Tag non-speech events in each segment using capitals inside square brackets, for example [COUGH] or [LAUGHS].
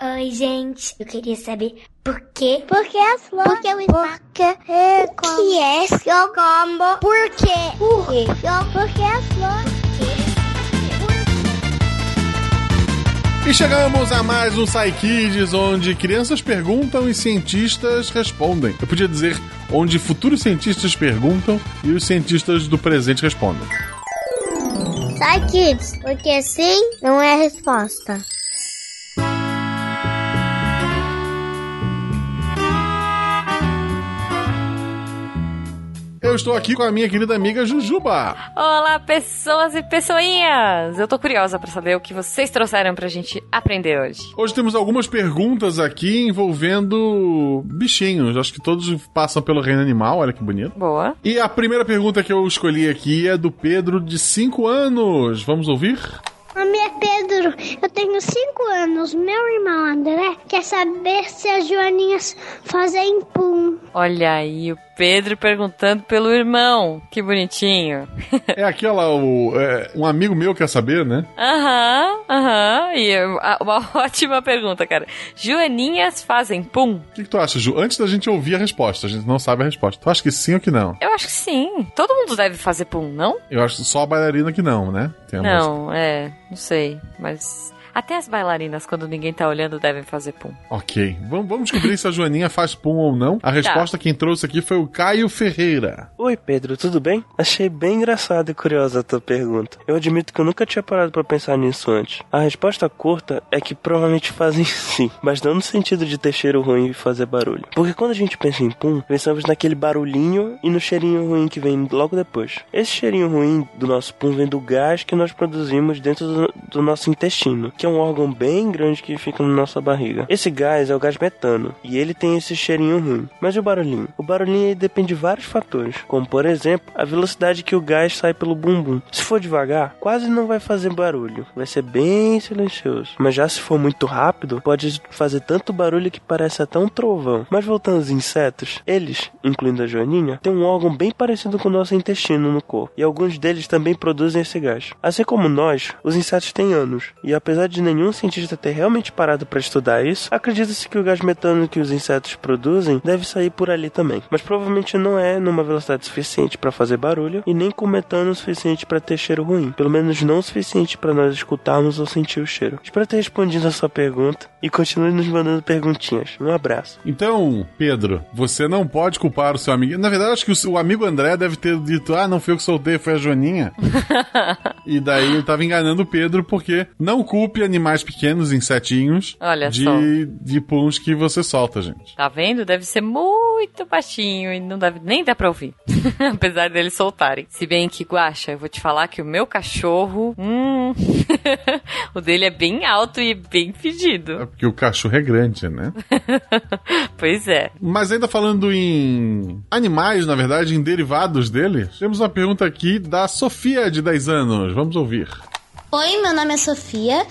Oi, gente. Eu queria saber por quê? Por que as flores? Por que o espaço? Por que é O que é seu combo? Por quê? Por quê? Por que as flores? E chegamos a mais um Psy Kids, onde crianças perguntam e cientistas respondem. Eu podia dizer onde futuros cientistas perguntam e os cientistas do presente respondem. Sai, kids, porque sim não é a resposta. Estou aqui com a minha querida amiga Jujuba. Olá, pessoas e pessoinhas! Eu tô curiosa pra saber o que vocês trouxeram pra gente aprender hoje. Hoje temos algumas perguntas aqui envolvendo bichinhos. Acho que todos passam pelo reino animal, olha que bonito. Boa. E a primeira pergunta que eu escolhi aqui é do Pedro, de 5 anos. Vamos ouvir? Nome é Pedro, eu tenho 5 anos. Meu irmão André quer saber se as joaninhas fazem pum. Olha aí, o Pedro perguntando pelo irmão. Que bonitinho. É lá, o, é, um amigo meu quer saber, né? Aham, aham. E ah, uma [LAUGHS] ótima pergunta, cara. Joaninhas fazem pum? O que, que tu acha, Ju? Antes da gente ouvir a resposta, a gente não sabe a resposta. Tu acha que sim ou que não? Eu acho que sim. Todo mundo deve fazer pum, não? Eu acho só a bailarina que não, né? A música. Não, é. Não sei. Mas. Até as bailarinas, quando ninguém tá olhando, devem fazer pum. Ok. Vamos, vamos descobrir se a Joaninha faz pum ou não. A resposta quem trouxe aqui foi o Caio Ferreira. Oi, Pedro, tudo bem? Achei bem engraçada e curiosa a tua pergunta. Eu admito que eu nunca tinha parado pra pensar nisso antes. A resposta curta é que provavelmente fazem [LAUGHS] sim, mas não no sentido de ter cheiro ruim e fazer barulho. Porque quando a gente pensa em pum, pensamos naquele barulhinho e no cheirinho ruim que vem logo depois. Esse cheirinho ruim do nosso pum vem do gás que nós produzimos dentro do, do nosso intestino, que é um órgão bem grande que fica na nossa barriga. Esse gás é o gás metano, e ele tem esse cheirinho ruim. Mas e o barulhinho? O barulhinho depende de vários fatores, como por exemplo, a velocidade que o gás sai pelo bumbum. Se for devagar, quase não vai fazer barulho, vai ser bem silencioso. Mas já se for muito rápido, pode fazer tanto barulho que parece até um trovão. Mas voltando aos insetos, eles, incluindo a joaninha, têm um órgão bem parecido com o nosso intestino no corpo, e alguns deles também produzem esse gás. Assim como nós, os insetos têm anos, e apesar de nenhum cientista ter realmente parado para estudar isso, acredita-se que o gás metano que os insetos produzem deve sair por ali também. Mas provavelmente não é numa velocidade suficiente para fazer barulho e nem com metano suficiente para ter cheiro ruim. Pelo menos não o suficiente para nós escutarmos ou sentir o cheiro. Espero ter respondido a sua pergunta e continue nos mandando perguntinhas. Um abraço. Então, Pedro, você não pode culpar o seu amigo. Na verdade, acho que o, amigo André deve ter dito: ah, não foi eu que soltei, foi a Joaninha. [LAUGHS] e daí ele tava enganando o Pedro porque não culpe animais pequenos, insetinhos, Olha de, só. de puns que você solta, gente. Tá vendo? Deve ser muito baixinho e não deve nem dar pra ouvir. [LAUGHS] Apesar deles soltarem. Se bem que, Guaxa, eu vou te falar que o meu cachorro. Hum. [LAUGHS] o dele é bem alto e bem fedido. É porque o cachorro é grande, né? [LAUGHS] Pois é. Mas ainda falando em animais, na verdade, em derivados deles, temos uma pergunta aqui da Sofia, de 10 anos. Vamos ouvir. Oi, meu nome é Sofia.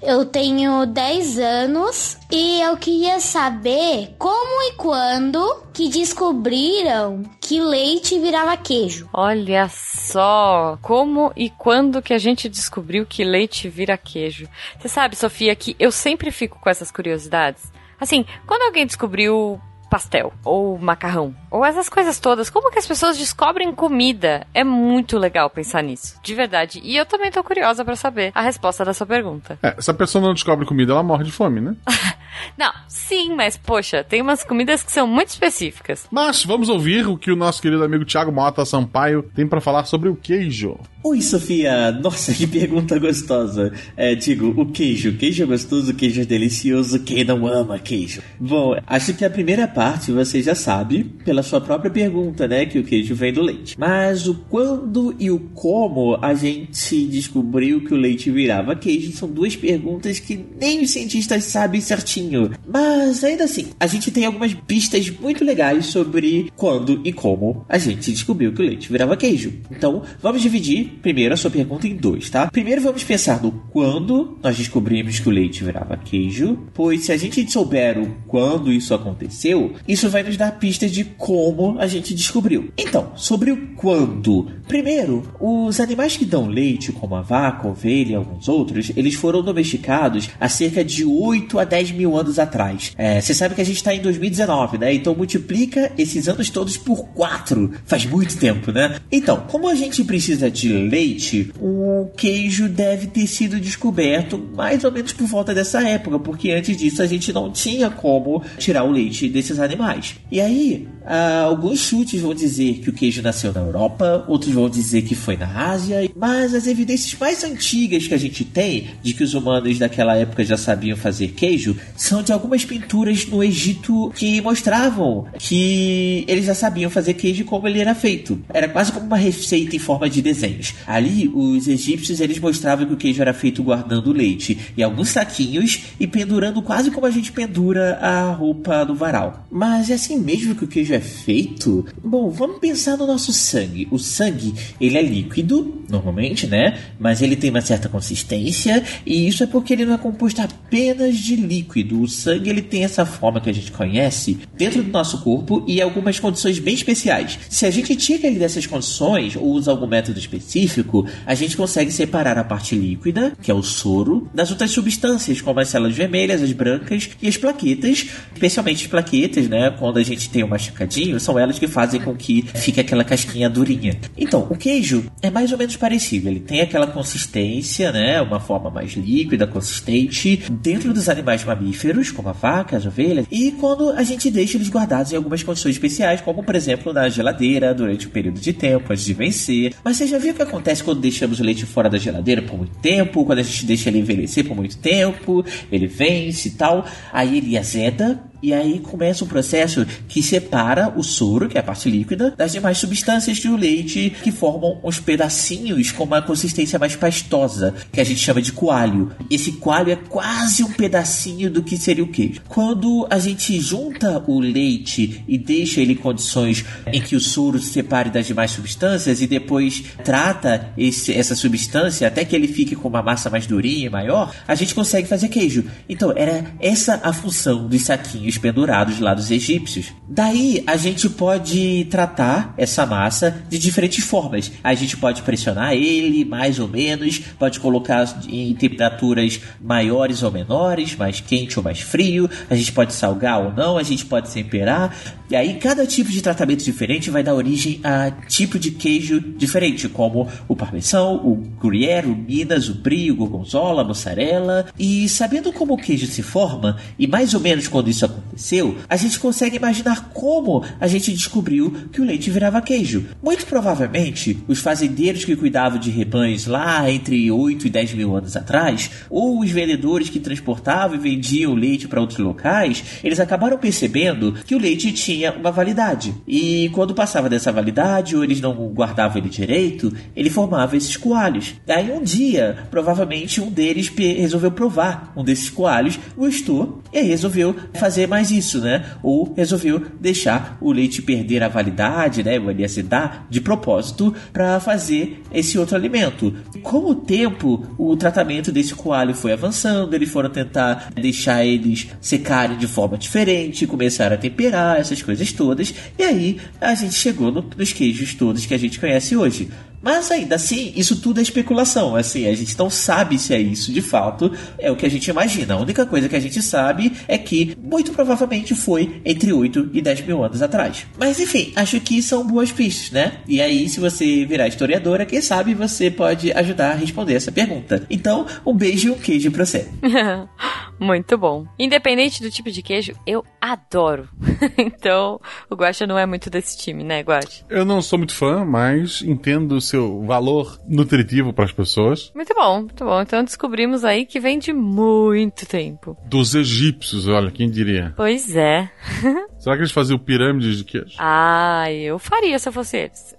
Eu tenho 10 anos e eu queria saber como e quando que descobriram que leite virava queijo. Olha só, como e quando que a gente descobriu que leite vira queijo. Você sabe, Sofia, que eu sempre fico com essas curiosidades. Assim, quando alguém descobriu pastel ou macarrão ou essas coisas todas, como que as pessoas descobrem comida? É muito legal pensar nisso, de verdade. E eu também tô curiosa pra saber a resposta da sua pergunta. É, se a pessoa não descobre comida, ela morre de fome, né? [LAUGHS] Não, sim, mas poxa, tem umas comidas que são muito específicas. Mas vamos ouvir o que o nosso querido amigo Thiago Mota Sampaio tem pra falar sobre o queijo. Oi, Sofia! Nossa, que pergunta gostosa. É, digo, o queijo. Queijo é gostoso, queijo é delicioso. Quem não ama queijo? Bom, acho que a primeira parte você já sabe pela sua própria pergunta, né? Que o queijo vem do leite. Mas o quando e o como a gente descobriu que o leite virava queijo são duas perguntas que nem os cientistas sabem certinho. Mas ainda assim, a gente tem algumas pistas muito legais sobre quando e como a gente descobriu que o leite virava queijo. Então, vamos dividir primeiro a sua pergunta em dois, tá? Primeiro vamos pensar no quando nós descobrimos que o leite virava queijo, pois se a gente souber o quando isso aconteceu, isso vai nos dar pistas de como a gente descobriu. Então, sobre o quando. Primeiro, os animais que dão leite, como a vaca, a ovelha e alguns outros, eles foram domesticados há cerca de 8 a 10 mil anos atrás. É, você sabe que a gente está em 2019, né? Então multiplica esses anos todos por 4. Faz muito tempo, né? Então, como a gente precisa de leite, o queijo deve ter sido descoberto mais ou menos por volta dessa época, porque antes disso a gente não tinha como tirar o leite desses animais. E aí, ah, alguns chutes vão dizer que o queijo nasceu na Europa, outros vão dizer que foi na Ásia, mas as evidências mais antigas que a gente tem de que os humanos daquela época já sabiam fazer queijo são de algumas pinturas no Egito que mostravam que eles já sabiam fazer queijo como ele era feito. Era quase como uma receita em forma de desenhos. Ali, os egípcios eles mostravam que o queijo era feito guardando leite em alguns saquinhos e pendurando quase como a gente pendura a roupa do varal. Mas é assim mesmo que o queijo é feito? Bom, vamos pensar no nosso sangue. O sangue, ele é líquido, normalmente, né? Mas ele tem uma certa consistência e isso é porque ele não é composto apenas de líquido. O sangue, ele tem essa forma que a gente conhece dentro do nosso corpo e algumas condições bem especiais. Se a gente tira ele dessas condições ou usa algum método específico, a gente consegue separar a parte líquida, que é o soro, das outras substâncias, como as células vermelhas, as brancas e as plaquetas, especialmente as plaquetas, né? Quando a gente tem um machucadinho, são elas que fazem com que fique aquela casquinha durinha. Então, o queijo é mais ou menos parecido. Ele tem aquela consistência, né? Uma forma mais líquida, consistente, dentro dos animais mamíferos, como a vaca, as ovelhas, e quando a gente deixa eles guardados em algumas condições especiais, como por exemplo na geladeira, durante um período de tempo, antes de vencer. Mas você já viu o que acontece quando deixamos o leite fora da geladeira por muito tempo? Quando a gente deixa ele envelhecer por muito tempo, ele vence e tal, aí ele azeda, e aí começa um processo que separa o soro, que é a parte líquida, das demais substâncias do leite que formam uns pedacinhos com uma consistência mais pastosa, que a gente chama de coalho. Esse coalho é quase um pedacinho do que seria o queijo. Quando a gente junta o leite e deixa ele em condições em que o soro se separe das demais substâncias e depois trata esse, essa substância até que ele fique com uma massa mais durinha e maior, a gente consegue fazer queijo. Então, era essa a função dos saquinhos pendurados lá dos egípcios. Daí a gente pode tratar essa massa de diferentes formas. A gente pode pressionar ele mais ou menos, pode colocar em temperaturas maiores ou menores, mais quente ou mais frio, a gente pode salgar ou não, a gente pode temperar. E aí cada tipo de tratamento diferente vai dar origem a tipo de queijo diferente, como o parmesão, o gruyère, o minas, o brie, o gorgonzola, a mussarela. E sabendo como o queijo se forma e mais ou menos quando isso aconteceu, a gente consegue imaginar como a gente descobriu que o leite virava queijo. Muito provavelmente, os fazendeiros que cuidavam de rebanhos lá entre 8 e 10 mil anos atrás, ou os vendedores que transportavam e vendiam leite para outros locais, eles acabaram percebendo que o leite tinha uma validade. E quando passava dessa validade, ou eles não guardavam ele direito, ele formava esses coalhos. Aí um dia, provavelmente um deles resolveu provar um desses coalhos, gostou, e resolveu fazer mais isso, né? Ou resolveu deixar o leite perder a validade, né? Ele acidar de propósito para fazer esse outro alimento. Com o tempo, o tratamento desse coalho foi avançando, eles foram tentar deixar eles secarem de forma diferente, começaram a temperar essas coisas todas, e aí a gente chegou no, nos queijos todos que a gente conhece hoje. Mas ainda assim, isso tudo é especulação. Assim, a gente não sabe se é isso de fato, é o que a gente imagina. A única coisa que a gente sabe é que muito provavelmente foi entre 8 e 10 mil anos atrás. Mas enfim, acho que são boas pistas, né? E aí, se você virar historiadora, quem sabe você pode ajudar a responder essa pergunta. Então, um beijo e um queijo pra você. [LAUGHS] Muito bom. Independente do tipo de queijo, eu adoro. [LAUGHS] então, o Guaxa não é muito desse time, né, Guaxa? Eu não sou muito fã, mas entendo seu valor nutritivo para as pessoas. Muito bom, muito bom. Então descobrimos aí que vem de muito tempo. Dos egípcios, olha, quem diria? Pois é. [LAUGHS] Será que eles faziam pirâmides de queijo? Ah, eu faria se eu fosse eles.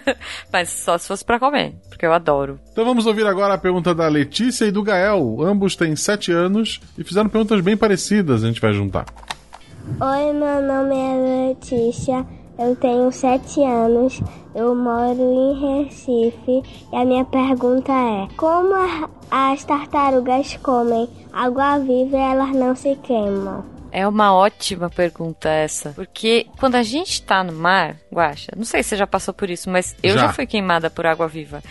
[LAUGHS] Mas só se fosse para comer, porque eu adoro. Então vamos ouvir agora a pergunta da Letícia e do Gael. Ambos têm 7 anos e fizeram perguntas bem parecidas, a gente vai juntar. Oi, meu nome é Letícia, eu tenho 7 anos, eu moro em Recife e a minha pergunta é: Como as tartarugas comem água viva e elas não se queimam? É uma ótima pergunta essa. Porque quando a gente tá no mar, Guaxa, não sei se você já passou por isso, mas eu já, já fui queimada por água viva.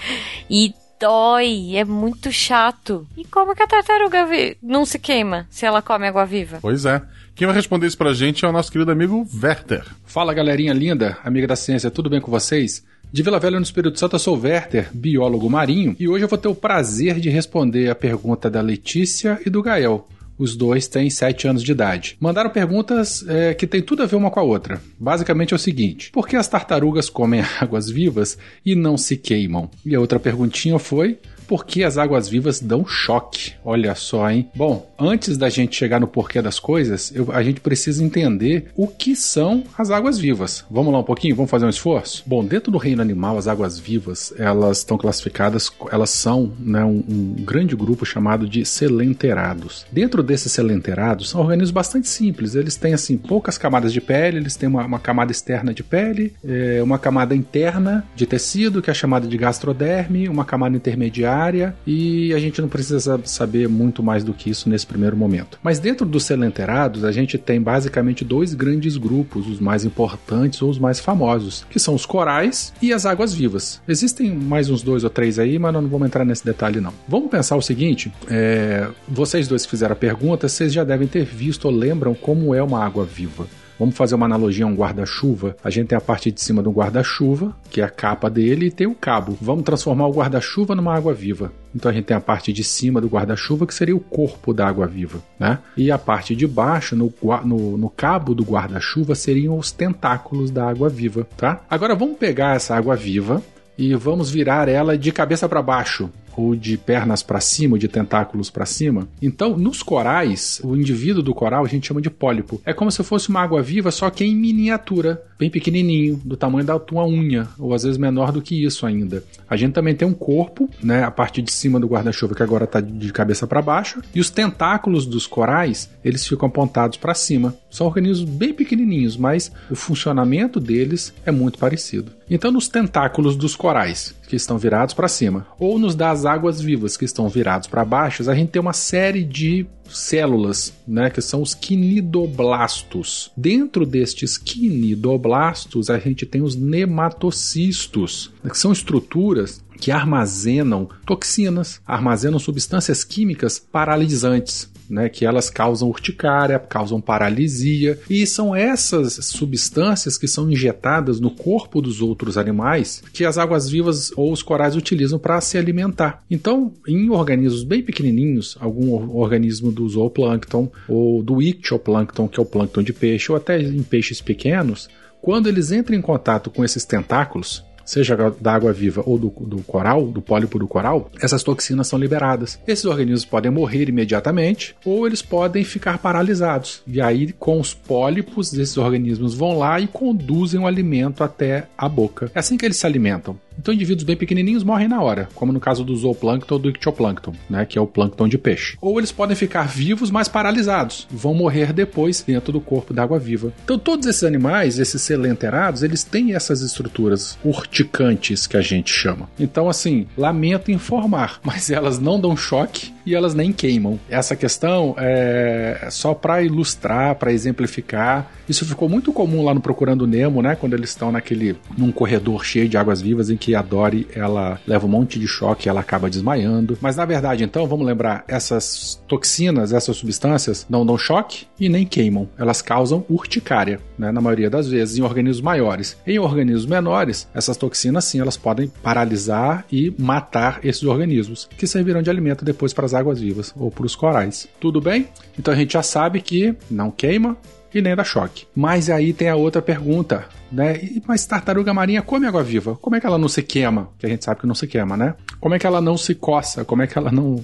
E dói, é muito chato. E como que a tartaruga não se queima se ela come água viva? Pois é. Quem vai responder isso pra gente é o nosso querido amigo Werther. Fala galerinha linda, amiga da ciência, tudo bem com vocês? De Vila Velha, no Espírito Santo, eu sou o Werther, biólogo marinho, e hoje eu vou ter o prazer de responder a pergunta da Letícia e do Gael. Os dois têm 7 anos de idade. Mandaram perguntas é, que têm tudo a ver uma com a outra. Basicamente é o seguinte: por que as tartarugas comem [LAUGHS] águas vivas e não se queimam? E a outra perguntinha foi: porque as águas vivas dão choque. Olha só, hein? Bom, antes da gente chegar no porquê das coisas, eu, a gente precisa entender o que são as águas vivas. Vamos lá um pouquinho? Vamos fazer um esforço? Bom, dentro do reino animal, as águas vivas, elas estão classificadas, elas são né, um, um grande grupo chamado de selenterados. Dentro desses selenterados, são organismos bastante simples. Eles têm, assim, poucas camadas de pele, eles têm uma, uma camada externa de pele, é, uma camada interna de tecido, que é chamada de gastroderme, uma camada intermediária área e a gente não precisa saber muito mais do que isso nesse primeiro momento. Mas dentro dos selenterados, a gente tem basicamente dois grandes grupos, os mais importantes ou os mais famosos, que são os corais e as águas vivas. Existem mais uns dois ou três aí, mas não vamos entrar nesse detalhe não. Vamos pensar o seguinte: é, vocês dois que fizeram a pergunta, vocês já devem ter visto ou lembram como é uma água viva. Vamos fazer uma analogia a um guarda-chuva. A gente tem a parte de cima do guarda-chuva, que é a capa dele, e tem o cabo. Vamos transformar o guarda-chuva numa água viva. Então a gente tem a parte de cima do guarda-chuva, que seria o corpo da água viva, né? E a parte de baixo, no, no, no cabo do guarda-chuva, seriam os tentáculos da água viva, tá? Agora vamos pegar essa água viva e vamos virar ela de cabeça para baixo ou de pernas para cima, ou de tentáculos para cima. Então, nos corais, o indivíduo do coral a gente chama de pólipo. É como se fosse uma água viva, só que em miniatura, bem pequenininho, do tamanho da tua unha, ou às vezes menor do que isso ainda. A gente também tem um corpo, né, a parte de cima do guarda-chuva que agora está de cabeça para baixo, e os tentáculos dos corais, eles ficam apontados para cima. São organismos bem pequenininhos, mas o funcionamento deles é muito parecido. Então, nos tentáculos dos corais, que estão virados para cima, ou nos das águas vivas, que estão virados para baixo, a gente tem uma série de células, né, que são os quinidoblastos. Dentro destes quinidoblastos, a gente tem os nematocistos, que são estruturas que armazenam toxinas, armazenam substâncias químicas paralisantes né, que elas causam urticária, causam paralisia, e são essas substâncias que são injetadas no corpo dos outros animais que as águas vivas ou os corais utilizam para se alimentar. Então, em organismos bem pequenininhos, algum organismo do zooplâncton ou do ictioplâncton, que é o plâncton de peixe, ou até em peixes pequenos, quando eles entram em contato com esses tentáculos, seja da água viva ou do, do coral, do pólipo do coral, essas toxinas são liberadas. Esses organismos podem morrer imediatamente ou eles podem ficar paralisados. E aí, com os pólipos, esses organismos vão lá e conduzem o alimento até a boca. É assim que eles se alimentam. Então, indivíduos bem pequenininhos morrem na hora, como no caso do zooplâncton ou do ictioplâncton, né, que é o plâncton de peixe. Ou eles podem ficar vivos, mas paralisados, vão morrer depois dentro do corpo da água viva. Então, todos esses animais, esses selenterados, eles têm essas estruturas urticantes que a gente chama. Então, assim, lamento informar, [LAUGHS] mas elas não dão choque e elas nem queimam. Essa questão é só para ilustrar, para exemplificar. Isso ficou muito comum lá no Procurando Nemo, né, quando eles estão naquele num corredor cheio de águas vivas em que a Dory ela leva um monte de choque e ela acaba desmaiando. Mas na verdade, então, vamos lembrar, essas toxinas, essas substâncias não dão choque e nem queimam. Elas causam urticária, né, na maioria das vezes, em organismos maiores. Em organismos menores, essas toxinas sim, elas podem paralisar e matar esses organismos, que servirão de alimento depois para as águas vivas ou para os corais. Tudo bem? Então a gente já sabe que não queima, e nem dá choque. Mas aí tem a outra pergunta, né? Mas tartaruga marinha come água viva. Como é que ela não se queima? Que a gente sabe que não se queima, né? Como é que ela não se coça? Como é que ela não,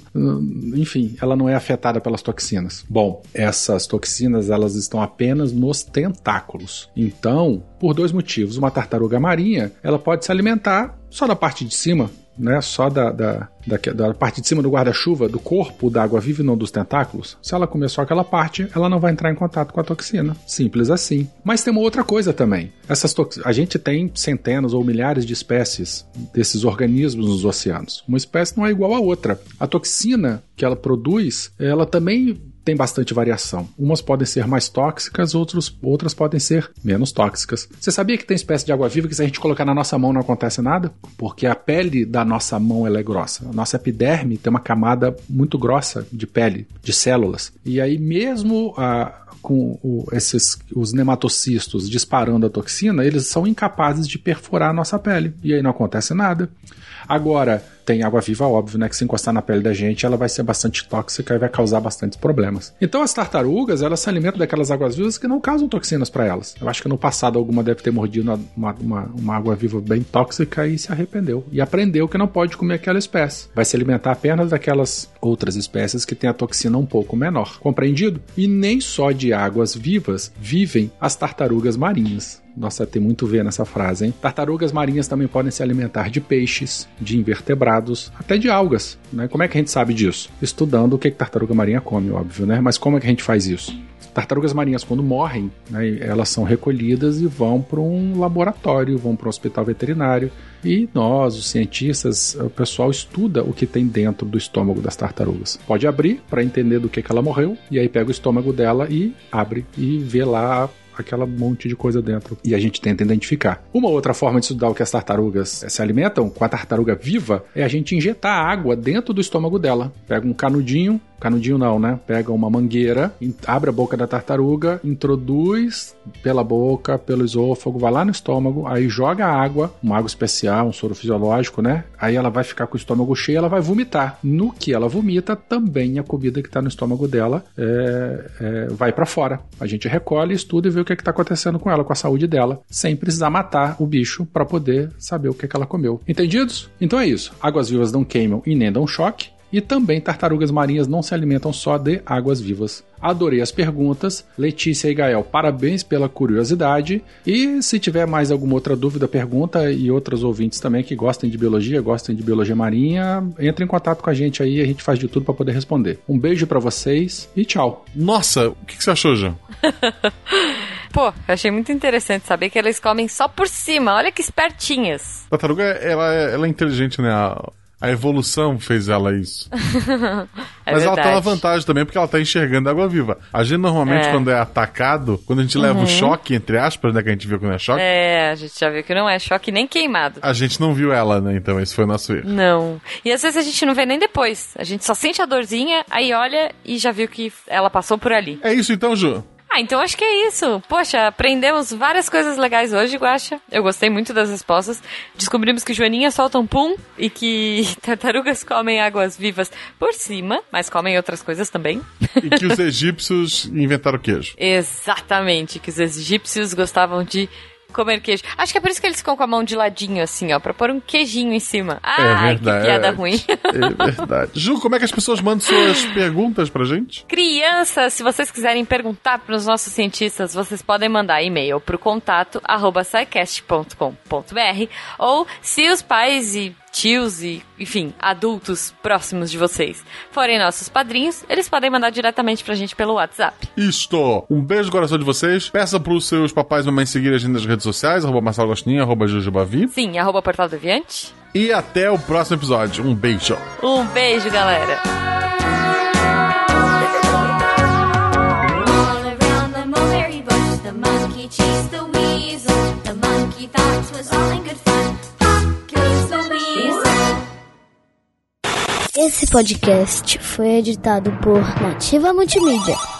enfim, ela não é afetada pelas toxinas? Bom, essas toxinas elas estão apenas nos tentáculos. Então, por dois motivos, uma tartaruga marinha, ela pode se alimentar só da parte de cima, né, só da, da, da, da parte de cima do guarda-chuva, do corpo da água viva e não dos tentáculos, se ela comer só aquela parte, ela não vai entrar em contato com a toxina. Simples assim. Mas tem uma outra coisa também. Essas tox... A gente tem centenas ou milhares de espécies desses organismos nos oceanos. Uma espécie não é igual a outra. A toxina que ela produz, ela também tem bastante variação. Umas podem ser mais tóxicas, outros, outras podem ser menos tóxicas. Você sabia que tem espécie de água-viva que se a gente colocar na nossa mão não acontece nada? Porque a pele da nossa mão ela é grossa. A nossa epiderme tem uma camada muito grossa de pele, de células. E aí mesmo a, com o, esses, os nematocistos disparando a toxina, eles são incapazes de perfurar a nossa pele. E aí não acontece nada. Agora, tem água viva, óbvio, né? Que se encostar na pele da gente, ela vai ser bastante tóxica e vai causar bastantes problemas. Então, as tartarugas, elas se alimentam daquelas águas vivas que não causam toxinas para elas. Eu acho que no passado alguma deve ter mordido uma, uma, uma água viva bem tóxica e se arrependeu. E aprendeu que não pode comer aquela espécie. Vai se alimentar apenas daquelas outras espécies que têm a toxina um pouco menor. Compreendido? E nem só de águas vivas vivem as tartarugas marinhas. Nossa, tem muito ver nessa frase, hein? Tartarugas marinhas também podem se alimentar de peixes, de invertebrados, até de algas. Né? Como é que a gente sabe disso? Estudando o que, que tartaruga marinha come, óbvio, né? Mas como é que a gente faz isso? Tartarugas marinhas, quando morrem, né, elas são recolhidas e vão para um laboratório, vão para um hospital veterinário. E nós, os cientistas, o pessoal estuda o que tem dentro do estômago das tartarugas. Pode abrir para entender do que, que ela morreu, e aí pega o estômago dela e abre e vê lá aquela monte de coisa dentro. E a gente tenta identificar. Uma outra forma de estudar o que as tartarugas se alimentam com a tartaruga viva é a gente injetar água dentro do estômago dela. Pega um canudinho, canudinho não, né? Pega uma mangueira, abre a boca da tartaruga, introduz pela boca, pelo esôfago, vai lá no estômago, aí joga água, uma água especial, um soro fisiológico, né? Aí ela vai ficar com o estômago cheio, ela vai vomitar. No que ela vomita, também a comida que está no estômago dela é, é, vai para fora. A gente recolhe, estuda e vê o que é está acontecendo com ela, com a saúde dela, sem precisar matar o bicho para poder saber o que, é que ela comeu. Entendidos? Então é isso. Águas vivas não queimam e nem dão choque. E também tartarugas marinhas não se alimentam só de águas vivas. Adorei as perguntas. Letícia e Gael, parabéns pela curiosidade. E se tiver mais alguma outra dúvida, pergunta e outros ouvintes também que gostem de biologia, gostem de biologia marinha, entre em contato com a gente aí, a gente faz de tudo para poder responder. Um beijo para vocês e tchau. Nossa, o que, você achou, João? [LAUGHS] Pô, eu achei muito interessante saber que eles comem só por cima. Olha que espertinhas. A tartaruga, ela, é, ela é inteligente, né? A evolução fez ela isso. [LAUGHS] é Mas verdade. ela tem uma vantagem também, porque ela tá enxergando água viva. A gente normalmente, é. quando é atacado, quando a gente uhum. leva o choque, entre aspas, né? Que a gente viu que não é choque. É, a gente já viu que não é choque nem queimado. A gente não viu ela, né? Então esse foi o nosso erro. Não. E às vezes a gente não vê nem depois. A gente só sente a dorzinha, aí olha e já viu que ela passou por ali. É isso então, Ju. Ah, então acho que é isso. Poxa, aprendemos várias coisas legais hoje, Guaxa. Eu gostei muito das respostas. Descobrimos que joaninhas soltam pum e que [LAUGHS] tartarugas comem águas vivas por cima, mas comem outras coisas também. E que os [LAUGHS] egípcios inventaram queijo. Exatamente, que os egípcios gostavam de comer queijo. Acho que é por isso que eles ficam com a mão de ladinho, assim, ó, pra pôr um queijinho em cima. Ah, é que piada ruim. [LAUGHS] É verdade. Ju, como é que as pessoas mandam suas perguntas pra gente? Crianças, se vocês quiserem perguntar pros nossos cientistas, vocês podem mandar e-mail pro contato arroba ou se os pais e tios e, enfim, adultos próximos de vocês forem nossos padrinhos, eles podem mandar diretamente pra gente pelo WhatsApp. Isto! Um beijo no coração de vocês. Peça pros seus papais e mamães seguirem a gente nas redes sociais, arroba Marcelo Gostinho, arroba Jujubavi. Sim, arroba Portal Deviante. E até o próximo episódio. Um beijo. Um beijo, galera. Esse podcast foi editado por Nativa Multimídia.